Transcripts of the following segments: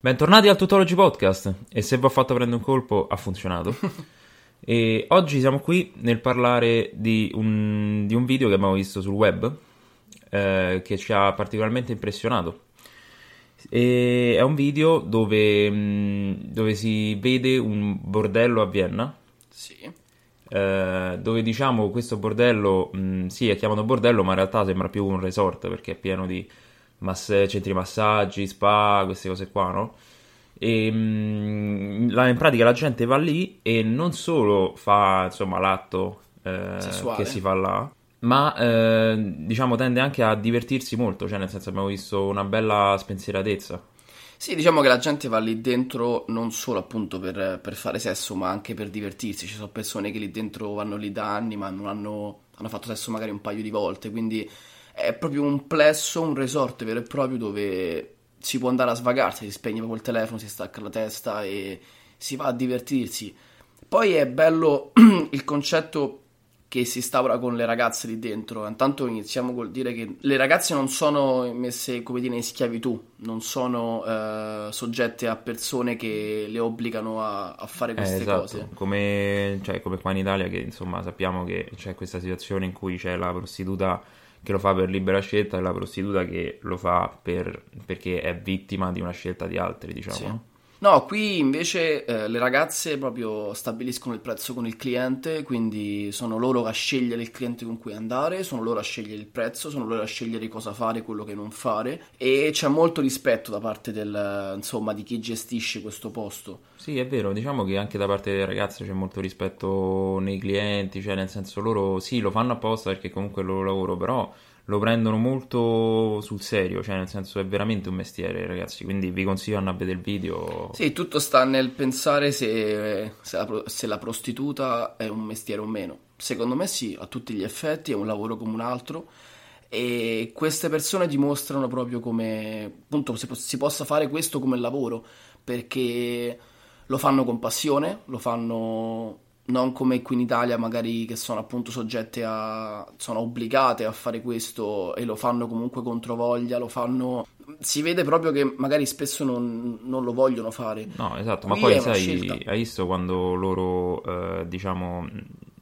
Bentornati al Tutology Podcast e se vi ho fatto prendere un colpo ha funzionato. e oggi siamo qui nel parlare di un, di un video che abbiamo visto sul web eh, che ci ha particolarmente impressionato. E è un video dove, mh, dove si vede un bordello a Vienna. Sì. eh, dove diciamo questo bordello, mh, sì, è chiamato bordello, ma in realtà sembra più un resort perché è pieno di mass- centri massaggi, spa, queste cose qua, no? E mh, la- in pratica la gente va lì e non solo fa insomma l'atto eh, che si fa là, ma eh, diciamo tende anche a divertirsi molto, cioè nel senso abbiamo visto una bella spensieratezza. Sì, diciamo che la gente va lì dentro non solo appunto per, per fare sesso, ma anche per divertirsi. Ci sono persone che lì dentro vanno lì da anni, ma non hanno, hanno fatto sesso magari un paio di volte. Quindi è proprio un plesso, un resort vero e proprio dove si può andare a svagarsi, si spegne proprio il telefono, si stacca la testa e si va a divertirsi. Poi è bello il concetto che si instaura con le ragazze lì dentro. Intanto iniziamo col dire che le ragazze non sono messe, come dire, in schiavitù, non sono eh, soggette a persone che le obbligano a, a fare Eh, queste esatto, cose. come, cioè, come qua in Italia che insomma sappiamo che c'è questa situazione in cui c'è la prostituta che lo fa per libera scelta e la prostituta che lo fa per- perché è vittima di una scelta di altri, diciamo. Sì. no? Qui invece eh, le ragazze proprio stabiliscono il prezzo con il cliente, quindi sono loro a scegliere il cliente con cui andare, sono loro a scegliere il prezzo, sono loro a scegliere cosa fare, quello che non fare e c'è molto rispetto da parte del, insomma, di chi gestisce questo posto. Sì, è vero, diciamo che anche da parte delle ragazze c'è molto rispetto nei clienti, cioè nel senso loro sì, lo fanno apposta perché comunque è il loro lavoro, però lo prendono molto sul serio, cioè nel senso è veramente un mestiere, ragazzi, quindi vi consiglio di andare a vedere il video. Sì, tutto sta nel pensare se, se la, se la prostituta è un mestiere o meno. Secondo me sì, a tutti gli effetti è un lavoro come un altro e queste persone dimostrano proprio come appunto si possa fare questo come lavoro perché lo fanno con passione, lo fanno non come qui in Italia magari che sono appunto soggette a sono obbligate a fare questo e lo fanno comunque controvoglia, lo fanno si vede proprio che magari spesso non, non lo vogliono fare. No, esatto, ma Qui poi è una sai, scelta. hai visto quando loro, eh, diciamo,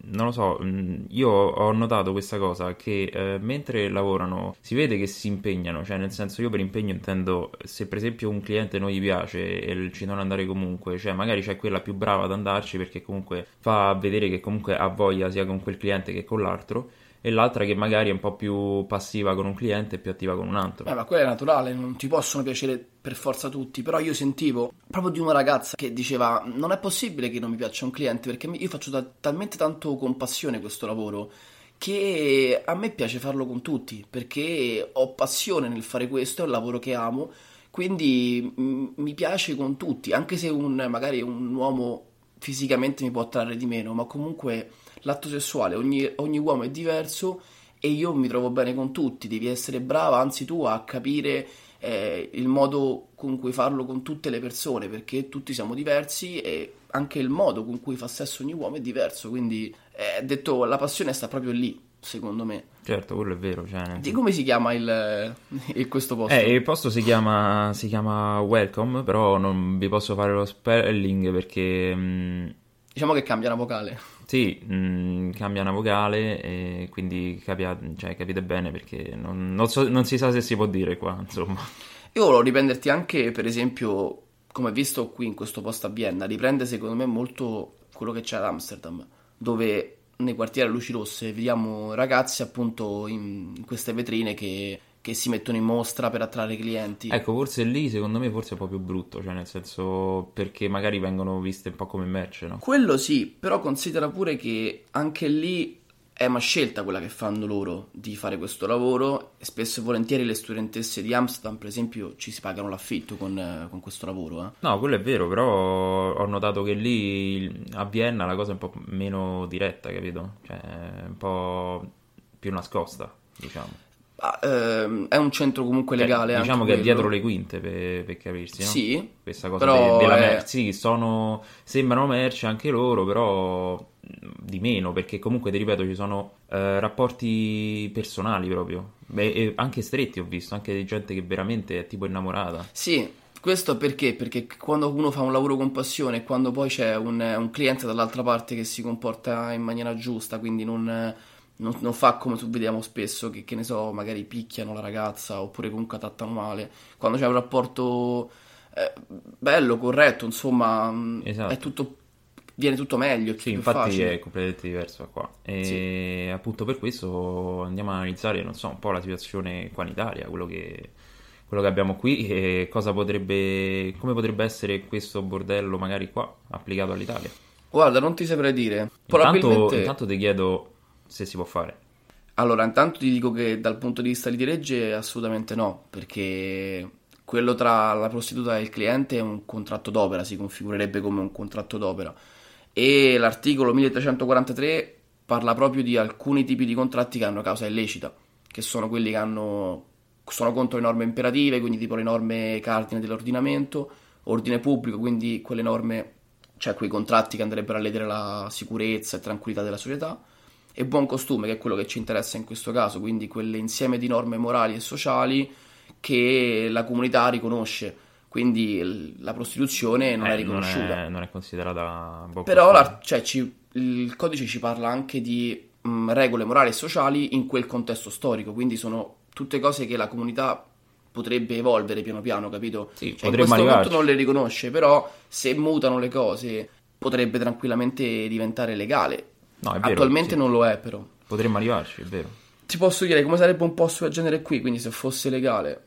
non lo so, mh, io ho notato questa cosa che eh, mentre lavorano si vede che si impegnano, cioè nel senso io per impegno intendo se per esempio un cliente non gli piace e ci devono andare comunque, cioè magari c'è quella più brava ad andarci perché comunque fa vedere che comunque ha voglia sia con quel cliente che con l'altro e l'altra che magari è un po' più passiva con un cliente e più attiva con un altro. Eh, ma quello è naturale, non ti possono piacere per forza tutti, però io sentivo proprio di una ragazza che diceva non è possibile che non mi piaccia un cliente perché io faccio ta- talmente tanto con passione questo lavoro che a me piace farlo con tutti perché ho passione nel fare questo, è un lavoro che amo, quindi mm, mi piace con tutti, anche se un, magari un uomo fisicamente mi può attrarre di meno, ma comunque l'atto sessuale, ogni, ogni uomo è diverso e io mi trovo bene con tutti, devi essere brava, anzi tu, a capire eh, il modo con cui farlo con tutte le persone, perché tutti siamo diversi e anche il modo con cui fa sesso ogni uomo è diverso, quindi eh, detto la passione sta proprio lì, secondo me. Certo, quello è vero, cioè Di come si chiama il, il- questo posto? Eh, il posto si chiama, si chiama Welcome, però non vi posso fare lo spelling perché mh, Diciamo che cambia una vocale. Sì, mh, cambia una vocale e quindi capia- cioè, capite bene perché non, non so- non si sa se si può dire qua, insomma. Io volevo riprenderti anche, per esempio, come visto qui in questo posto a Vienna, riprende secondo me molto quello che c'è ad Amsterdam, dove nei quartieri a luci rosse vediamo ragazzi appunto in queste vetrine che, che si mettono in mostra per attrarre clienti. Ecco, forse lì secondo me forse è un po' più brutto, cioè nel senso perché magari vengono viste un po' come merce, no? Quello sì, però considera pure che anche lì è una scelta quella che fanno loro di fare questo lavoro e spesso e volentieri le studentesse di Amsterdam, per esempio, ci si pagano l'affitto con, con questo lavoro. eh. No, quello è vero, però ho notato che lì a Vienna la cosa è un po' meno diretta, capito? Cioè, è un po' più nascosta, diciamo. Ehm, è un centro comunque Cioè, legale. diciamo anche che è quello. dietro le quinte per, per capirsi, no? Sì, Questa cosa de- della è- merce, sì, sono, sembrano merci anche loro, però mh, di meno, perché comunque, ti ripeto, ci sono eh, rapporti personali proprio, Beh, anche stretti ho visto, anche di gente che veramente è tipo innamorata. Sì, Questo perché? Perché quando uno fa un lavoro con passione e quando poi c'è un, un cliente dall'altra parte che si comporta in maniera giusta, quindi non, non, non fa come vediamo spesso, che, che, ne so, magari picchiano la ragazza oppure comunque trattano male, quando c'è un rapporto eh, bello, corretto, insomma, esatto. è tutto viene tutto meglio. Sì, infatti facile. è completamente diverso da qua. E sì. appunto per questo andiamo a analizzare, non so, un po' la situazione qua in Italia, quello che quello che abbiamo qui e cosa potrebbe, come potrebbe essere questo bordello magari qua applicato all'Italia. Guarda, non ti saprei dire. Intanto, intanto ti chiedo se si può fare. Allora, intanto ti dico che dal punto di vista di legge assolutamente no, perché quello tra la prostituta e il cliente è un contratto d'opera, si configurerebbe come un contratto d'opera. E l'articolo 1343 parla proprio di alcuni tipi di contratti che hanno causa illecita, che sono quelli che hanno sono contro le norme imperative, quindi tipo le norme cardine dell'ordinamento, ordine pubblico, quindi quelle norme, cioè quei contratti che andrebbero a ledere la sicurezza e tranquillità della società, e buon costume, che è quello che ci interessa in questo caso, quindi quell'insieme di norme morali e sociali che la comunità riconosce. Quindi la prostituzione non eh, è riconosciuta. Non è, non è considerata buon Però la, cioè, ci, il codice ci parla anche di mh, regole morali e sociali in quel contesto storico, quindi sono tutte cose che la comunità potrebbe evolvere piano piano, capito? Sì, cioè, in questo arrivarci. punto non le riconosce, però se mutano le cose potrebbe tranquillamente diventare legale. No, vero, Attualmente sì. non lo è, però. Potremmo arrivarci, è vero. Ti posso dire come sarebbe un posto del genere qui, quindi se fosse legale.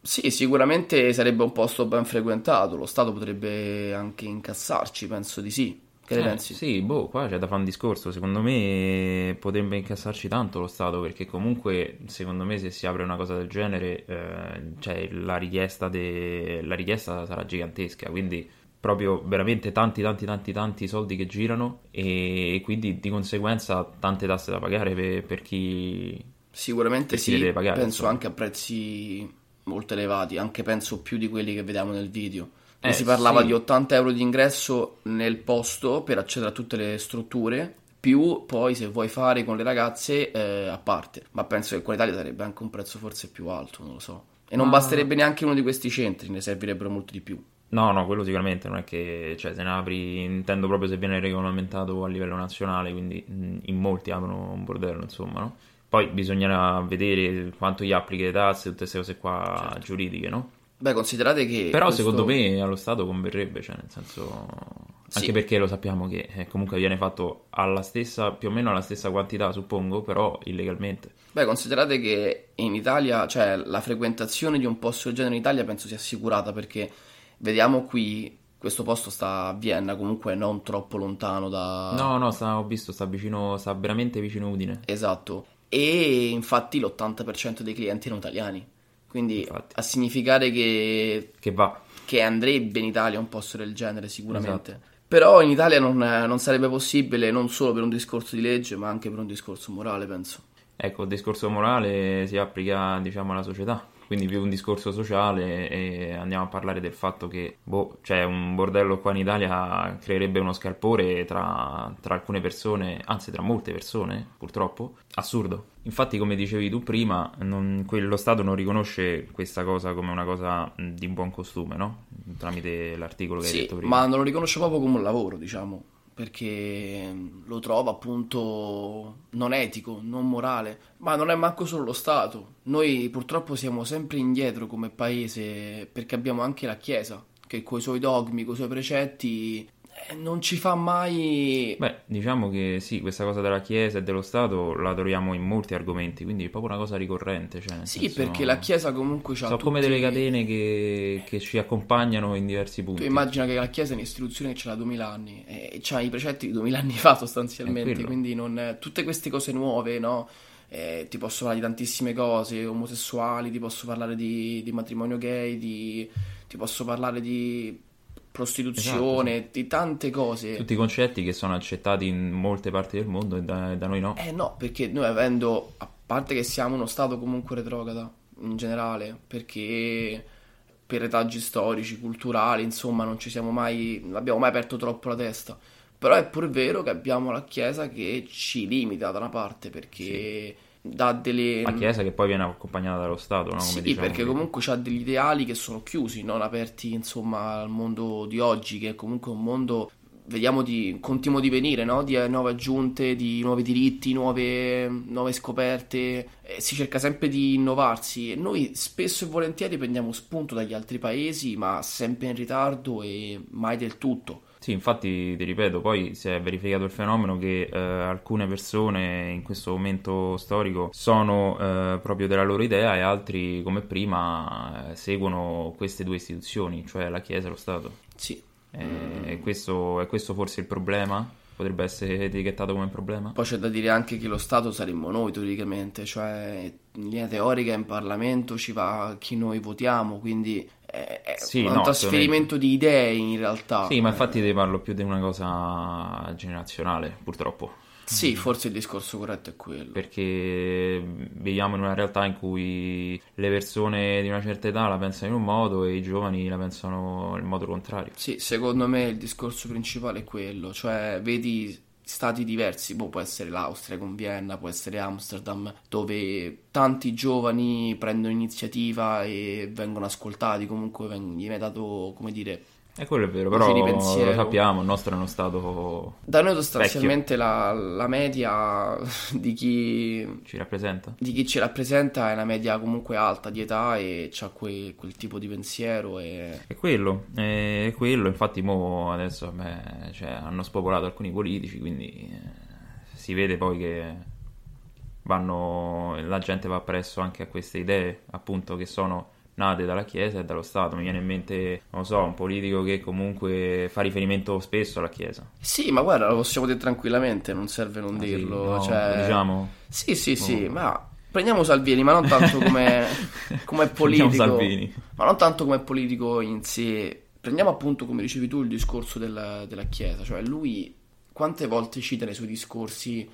Sì, sicuramente sarebbe un posto ben frequentato, lo Stato potrebbe anche incassarci, penso di sì. Che ne eh, pensi? Sì, boh, qua c'è da fare un discorso. Secondo me potrebbe incassarci tanto lo Stato perché comunque, secondo me, se si apre una cosa del genere, eh, cioè, la, richiesta de... la richiesta sarà gigantesca. Quindi proprio veramente tanti, tanti, tanti, tanti soldi che girano e quindi di conseguenza tante tasse da pagare per, per chi... Sicuramente per chi sì, deve pagare, penso insomma. anche a prezzi molto elevati, anche penso più di quelli che vediamo nel video eh, si parlava sì. di 80 euro di ingresso nel posto per accedere a tutte le strutture, più poi se vuoi fare con le ragazze eh, a parte. Ma penso che qua in Italia sarebbe anche un prezzo forse più alto, non lo so. E non Ma... basterebbe neanche uno di questi centri, ne servirebbero molto di più. No, no, quello sicuramente non è che, cioè, se ne apri, intendo proprio se viene regolamentato a livello nazionale, quindi in molti aprono un bordello, insomma, no? Poi bisognerà vedere quanto gli applichi le tasse, tutte queste cose qua certo. giuridiche, no? Beh, considerate che. Però questo... secondo me allo Stato converrebbe, cioè nel senso. Anche sì. perché lo sappiamo che eh, comunque viene fatto alla stessa, più o meno alla stessa quantità, suppongo, però illegalmente. Beh, considerate che in Italia, cioè la frequentazione di un posto del genere in Italia penso sia assicurata perché vediamo qui questo posto sta a Vienna, comunque non troppo lontano da. No, no, sta, ho visto, sta vicino, sta veramente vicino Udine. Esatto. E infatti l'80% dei clienti erano italiani. Quindi Infatti. a significare che, che, va. che andrebbe in Italia un posto del genere sicuramente. Esatto. Però in Italia non, non, sarebbe possibile non solo per un discorso di legge, ma anche per un discorso morale, penso. Ecco, il discorso morale si applica, diciamo, alla società quindi più un discorso sociale e andiamo a parlare del fatto che boh, cioè un bordello qua in Italia creerebbe uno scalpore tra, tra alcune persone, anzi tra molte persone purtroppo, assurdo. Infatti come dicevi tu prima, non, lo Stato non riconosce questa cosa come una cosa di buon costume, no? Tramite l'articolo che sì, hai detto prima. ma non lo riconosce proprio come un lavoro, diciamo perché lo trova appunto non etico, non morale, ma non è manco solo lo Stato. Noi purtroppo siamo sempre indietro come paese perché abbiamo anche la Chiesa che con i suoi dogmi, con i suoi precetti non ci fa mai. Beh, diciamo che sì, questa cosa della Chiesa e dello Stato la troviamo in molti argomenti, quindi è proprio una cosa ricorrente. Cioè, sì, senso, perché la Chiesa comunque c'ha. Sono tutti... come delle catene che, che, ci accompagnano in diversi punti. Tu immagina che la Chiesa è un'istituzione che ce l'ha 2000 anni e ha i precetti di 2000 anni fa sostanzialmente, quindi non... tutte queste cose nuove, no? Eh, ti posso parlare di tantissime cose, omosessuali, ti posso parlare di, di matrimonio gay, di... ti posso parlare di prostituzione, esatto, sì. di tante cose. Tutti i concetti che sono accettati in molte parti del mondo e da, da, noi no. Eh no, perché noi avendo, a parte che siamo uno stato comunque retrograda in generale, perché per retaggi storici, culturali, insomma, non ci siamo mai, non abbiamo mai aperto troppo la testa. Però è pur vero che abbiamo la Chiesa che ci limita da una parte, perché... Sì dà delle... La Chiesa che poi viene accompagnata dallo Stato, no? Come Sì, diciamo perché prima. comunque ha degli ideali che sono chiusi, non aperti insomma al mondo di oggi, che è comunque un mondo, vediamo, di continuo divenire, no? Di eh, nuove aggiunte, di nuovi diritti, nuove, nuove scoperte, eh, si cerca sempre di innovarsi e noi spesso e volentieri prendiamo spunto dagli altri paesi, ma sempre in ritardo e mai del tutto. Sì, infatti ti ripeto, poi si è verificato il fenomeno che eh, alcune persone in questo momento storico sono eh, proprio della loro idea e altri, come prima, eh, seguono queste due istituzioni, cioè la Chiesa e lo Stato. Sì. Eh, E questo, è questo forse il problema? Potrebbe essere etichettato come un problema? Poi c'è da dire anche che lo Stato saremmo noi teoricamente, cioè in linea teorica in Parlamento ci va chi noi votiamo, quindi è, Sì, un no, trasferimento di idee in realtà. Sì, ma infatti ti parlo più di una cosa generazionale, purtroppo. Sì, forse il discorso corretto è quello. perché viviamo in una realtà in cui le persone di una certa età la pensano in un modo e i giovani la pensano in modo contrario. Sì, secondo me il discorso principale è quello, cioè vedi stati diversi, boh, può essere l'Austria con Vienna, può essere Amsterdam, dove tanti giovani prendono iniziativa e vengono ascoltati, comunque viene dato, come dire, E quello è vero, però lo sappiamo, il nostro è uno stato Da noi sostanzialmente la, la media di chi, ci rappresenta. di chi ci rappresenta è una media comunque alta di età e ha quel tipo di pensiero e... È quello, è quello, infatti mo adesso beh, cioè, hanno spopolato alcuni politici, quindi eh, si vede poi che vanno, la gente va appresso anche a queste idee, appunto, che sono nate dalla Chiesa e dallo Stato. Mi viene in mente, non lo so, un politico che comunque fa riferimento spesso alla Chiesa. Sì, ma guarda, lo possiamo dire tranquillamente, non serve non Ah, sì, dirlo. no, cioè... diciamo? Sì, sì, sì, Oh. ma prendiamo Salvini, ma non tanto come, come politico, Salvini. ma non tanto come politico in sé. Prendiamo appunto, come dicevi tu, il discorso della, della Chiesa, cioè lui quante volte cita nei suoi discorsi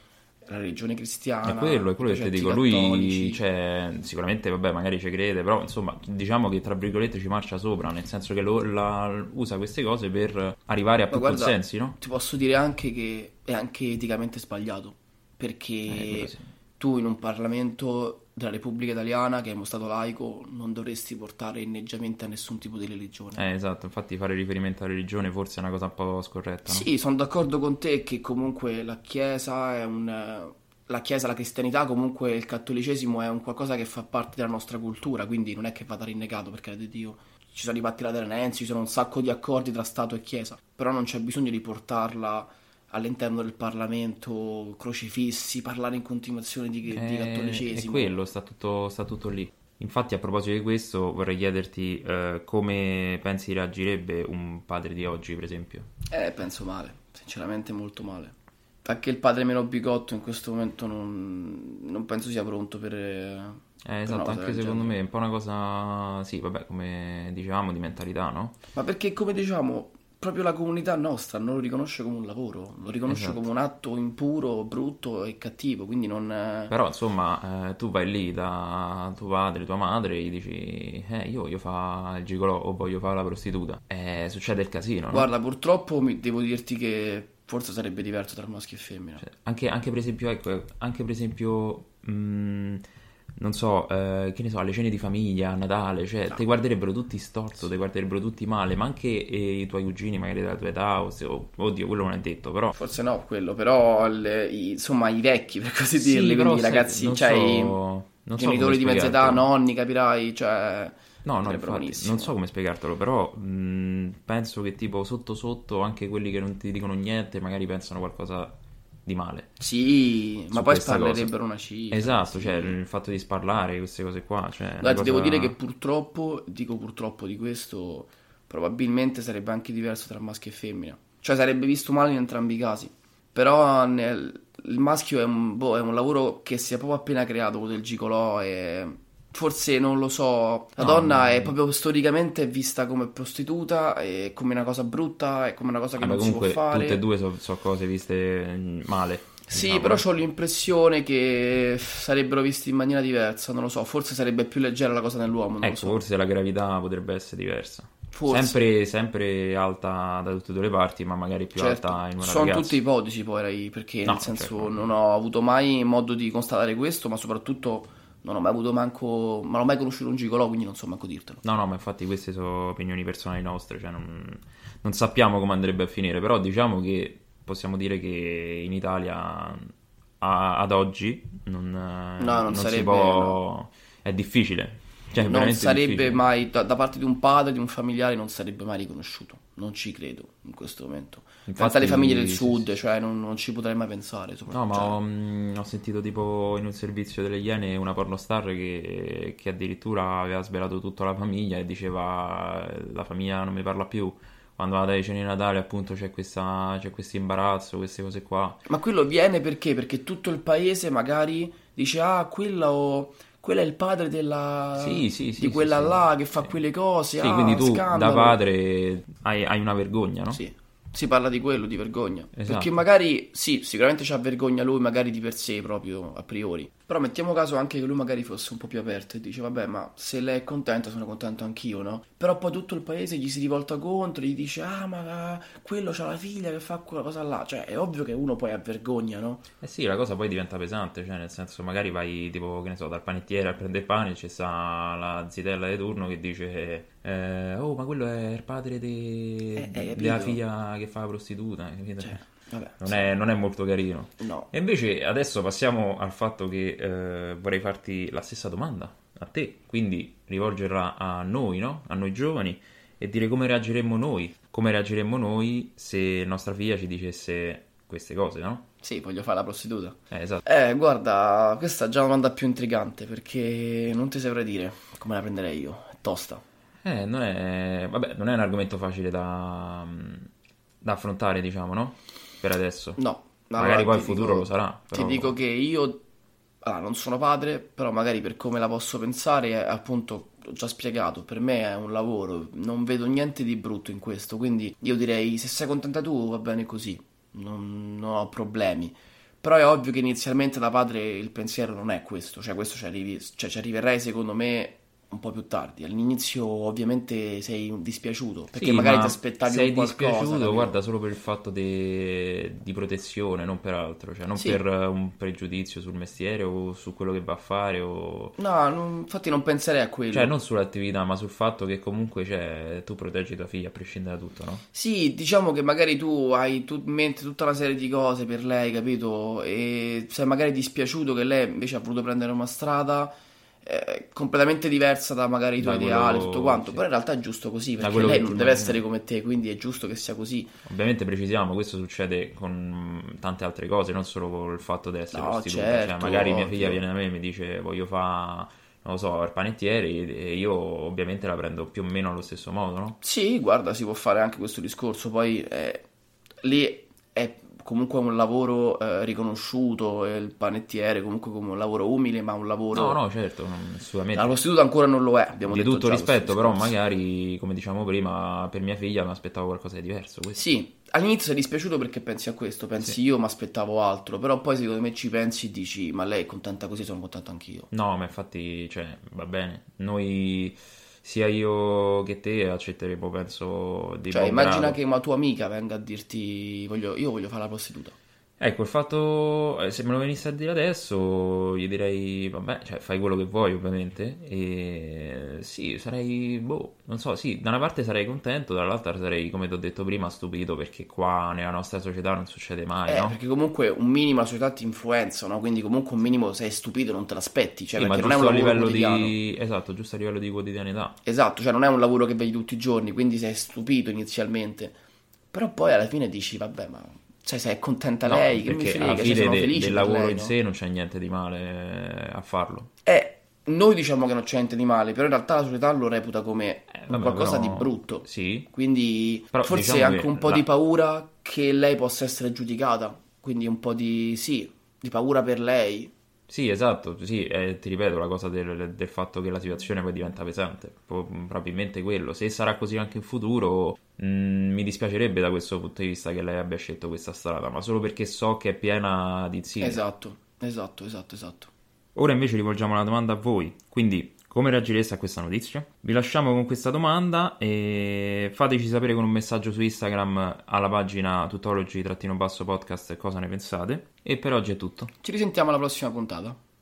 la religione cristiana, È quello, è quello che ti dico. Lui, cioè, sicuramente, vabbè, magari ci crede, però insomma, diciamo che tra virgolette ci marcia sopra, nel senso che lo- la- usa queste cose per arrivare a più guarda, consensi, no? Ti posso dire anche che è anche eticamente sbagliato, perché Eh, tu in un Parlamento della Repubblica Italiana, che è uno Stato laico, non dovresti portare inneggiamenti a nessun tipo di religione. Eh, esatto, infatti fare riferimento alla religione forse è una cosa un po' scorretta, no? Sì, sono d'accordo con te che comunque la Chiesa è un... La Chiesa, la cristianità, comunque il cattolicesimo è un qualcosa che fa parte della nostra cultura, quindi non è che vada rinnegato, perché di Dio ci sono i patti lateranensi, ci sono un sacco di accordi tra Stato e Chiesa, però non c'è bisogno di portarla all'interno del Parlamento, crocifissi, parlare in continuazione di, di Eh, cattolicesimo. È quello, sta tutto, sta tutto lì. Infatti, a proposito di questo, vorrei chiederti eh, come pensi reagirebbe un padre di oggi, per esempio. Eh, penso male, sinceramente molto male. Anche il padre meno bigotto in questo momento non, non penso sia pronto per... Eh, esatto, anche secondo me è un po' una cosa, sì, vabbè, come dicevamo, di mentalità, no? Ma perché, come diciamo, proprio la comunità nostra non lo riconosce come un lavoro, lo riconosce Esatto. come un atto impuro, brutto e cattivo, quindi non... Però, insomma, eh, tu vai lì da tuo padre, tua madre e gli dici, eh, io voglio fare il gigolò o voglio fare la prostituta. Eh, succede il casino, no? Guarda, purtroppo mi- devo dirti che forse sarebbe diverso tra maschio e femmina. Cioè, anche, anche per esempio, ecco, anche per esempio, mh, non so, eh, che ne so, alle cene di famiglia, a Natale, cioè, No. ti guarderebbero tutti storto, ti guarderebbero tutti male, ma anche eh, i tuoi cugini magari della tua età, o se- o- oddio, quello non è detto, però... Forse no, quello, però il- i- insomma i vecchi, per così Sì, dirli, quindi i sai, ragazzi, non cioè so- non so genitori come di mezza età, nonni, capirai, cioè... No, no, infatti, benissimo. non so come spiegartelo, però mh, penso che tipo sotto sotto anche quelli che non ti dicono niente magari pensano qualcosa di male. Sì, ma poi sparlerebbero una cifra. Esatto, cioè il fatto di sparlare, queste cose qua, cioè... Guarda, ti devo cosa- dire che purtroppo, dico purtroppo di questo, probabilmente sarebbe anche diverso tra maschio e femmina. Cioè sarebbe visto male in entrambi i casi. Però nel- il maschio è un, boh, è un lavoro che si è proprio appena creato, quello del gigolò e... Forse non lo so, la No, donna ma- è proprio storicamente vista come prostituta e come una cosa brutta e come una cosa che Ah, non si può comunque fare. tutte e due sono cose viste male. Sì, diciamo, però eh. ho l'impressione che sarebbero visti in maniera diversa, non lo so, forse sarebbe più leggera la cosa nell'uomo, Ecco, so. forse la gravità potrebbe essere diversa. Forse. Sempre, sempre alta da tutte e due le parti, ma magari più Certo, alta in una sono ragazza. tutte ipotesi poi, perché No, nel senso certo. non ho avuto mai modo di constatare questo, ma soprattutto non ho mai avuto manco, ma non ho mai conosciuto un gigolò, quindi non so manco dirtelo. No, no, ma infatti queste sono opinioni personali nostre, cioè non, non sappiamo come andrebbe a finire, però diciamo che possiamo dire che in Italia a- ad oggi non, non si sarebbe, può... è difficile. Cioè, non sarebbe difficile. mai, da, da parte di un padre, di un familiare, non sarebbe mai riconosciuto. Non ci credo in questo momento. Infatti, Pensa alle famiglie del sì, sud, sì. cioè non, non ci potrei mai pensare. No, ma cioè. ho, mm, ho sentito tipo in un servizio delle Iene una pornostar che, che addirittura aveva svelato tutta la famiglia e diceva la famiglia non mi parla più. Quando vado alle cene di Natale appunto c'è questa, c'è questo imbarazzo, queste cose qua. Ma quello viene perché? Perché tutto il paese magari dice, ah, quello, quello è il padre della, Sì, sì, sì, di quella là che fa quelle cose. Sì, ah, quindi tu scandalo. da padre hai, hai una vergogna, no? Sì, si parla di quello, di vergogna. Esatto. Perché magari, sì, sicuramente c'ha vergogna lui, magari di per sé proprio, a priori. Però mettiamo caso anche che lui magari fosse un po' più aperto e dice, vabbè, ma se lei è contenta sono contento anch'io, no? Però poi tutto il paese gli si rivolta contro, gli dice, ah, ma quello c'ha la figlia che fa quella cosa là. Cioè, è ovvio che uno poi ha vergogna, no? Eh sì, la cosa poi diventa pesante, cioè nel senso magari vai tipo, che ne so, dal panettiere a prendere pane e c'è sta la zitella di turno che dice eh, oh ma quello è il padre de- Eh, capito? della figlia che fa la prostituta, capito? Cioè, vabbè. non, è, non è molto carino. No. E invece adesso passiamo al fatto che eh, vorrei farti la stessa domanda a te, quindi rivolgerla a noi, no? A noi giovani e dire come reagiremmo noi, come reagiremmo noi se nostra figlia ci dicesse queste cose, no? Sì, voglio fare la prostituta. Eh, esatto. Eh, guarda, questa è già una domanda più intrigante perché non ti saprei dire come la prenderei io. È tosta. Eh, non è, vabbè, non è un argomento facile da, da affrontare, diciamo, no? Per adesso. No, ma Magari poi in futuro dico- lo sarà. Però... Ti dico che io allora, non sono padre, però magari per come la posso pensare, appunto, ho già spiegato, per me è un lavoro, non vedo niente di brutto in questo, quindi io direi se sei contenta tu va bene così, non, non ho problemi. Però è ovvio che inizialmente da padre il pensiero non è questo, cioè questo ci, arrivi, cioè, ci arriverai secondo me un po' più tardi. All'inizio ovviamente sei dispiaciuto, perché Sì, magari ma ti aspettavi sei un qualcosa. dispiaciuto, capito? guarda, solo per il fatto de- di protezione, non per altro, cioè non Sì. per eh, un pregiudizio sul mestiere o su quello che va a fare o... No, non- infatti non penserei a quello. Cioè non sull'attività, ma sul fatto che comunque cioè, tu proteggi tua figlia a prescindere da tutto, no? Sì, diciamo che magari tu hai tu- in mente tutta una serie di cose per lei, capito? E sei magari dispiaciuto che lei invece ha voluto prendere una strada eh, completamente diversa da magari i tuoi Da quello- ideali, tutto quanto. sì. Però in realtà è giusto così, perché lei non deve immagini. essere come te, quindi è giusto che sia così. Ovviamente precisiamo, questo succede con tante altre cose, non solo con il fatto di essere No, prostituta. certo, cioè, magari mia ovvio. figlia viene da me e mi dice voglio fare, non lo so, il panettiere e io ovviamente la prendo più o meno allo stesso modo, no? Sì, guarda, si può fare anche questo discorso. Poi eh, lì è comunque un lavoro eh, riconosciuto, e il panettiere comunque come un lavoro umile, ma un lavoro... No, no, certo, assolutamente. La prostituta ancora non lo è, abbiamo Di detto tutto già rispetto, però magari, come diciamo prima, per mia figlia mi aspettavo qualcosa di diverso. Questo. Sì, all'inizio sei dispiaciuto perché pensi a questo, pensi Sì. io mi aspettavo altro, però poi secondo me ci pensi e dici ma lei è contenta così, sono contento anch'io. No, ma infatti, cioè, va bene. Noi, sia io che te, accetteremo, penso, di Cioè immagina grado. che una tua amica venga a dirti voglio- io voglio fare la prostituta. Ecco, il fatto, eh, se me lo venisse a dire adesso, gli direi, vabbè, cioè, fai quello che vuoi, ovviamente, e sì, sarei, boh, non so, sì, da una parte sarei contento, dall'altra sarei, come ti ho detto prima, stupito, perché qua nella nostra società non succede mai, Eh, no? perché comunque un minimo la società ti influenza, no? Quindi comunque un minimo sei stupito non te l'aspetti, cioè Sì, perché non è un lavoro livello quotidiano. di... Esatto, giusto a livello di quotidianità. Esatto, cioè non è un lavoro che vedi tutti i giorni, quindi sei stupito inizialmente. Però poi alla fine dici vabbè, ma cioè se è contenta No, lei, che mi frega, alla cioè, fine sono de- felice del lavoro lei, in no? sé non c'è niente di male a farlo. Eh, noi diciamo che non c'è niente di male, però in realtà la società lo reputa come Eh, vabbè, qualcosa però- di brutto. Sì, Quindi Però forse diciamo anche che un po' la- di paura che lei possa essere giudicata. Quindi un po' di sì, di paura per lei. Sì, esatto, sì, eh, ti ripeto la cosa del, del fatto che la situazione poi diventa pesante, Pro- probabilmente quello. Se sarà così anche in futuro, mh, mi dispiacerebbe da questo punto di vista che lei abbia scelto questa strada, ma solo perché so che è piena di zii. Esatto, esatto, esatto, esatto. Ora invece rivolgiamo la domanda a voi, quindi Come reagireste a questa notizia? Vi lasciamo con questa domanda e fateci sapere con un messaggio su Instagram alla pagina tutology-podcast cosa ne pensate. E per oggi è tutto. Ci risentiamo alla prossima puntata.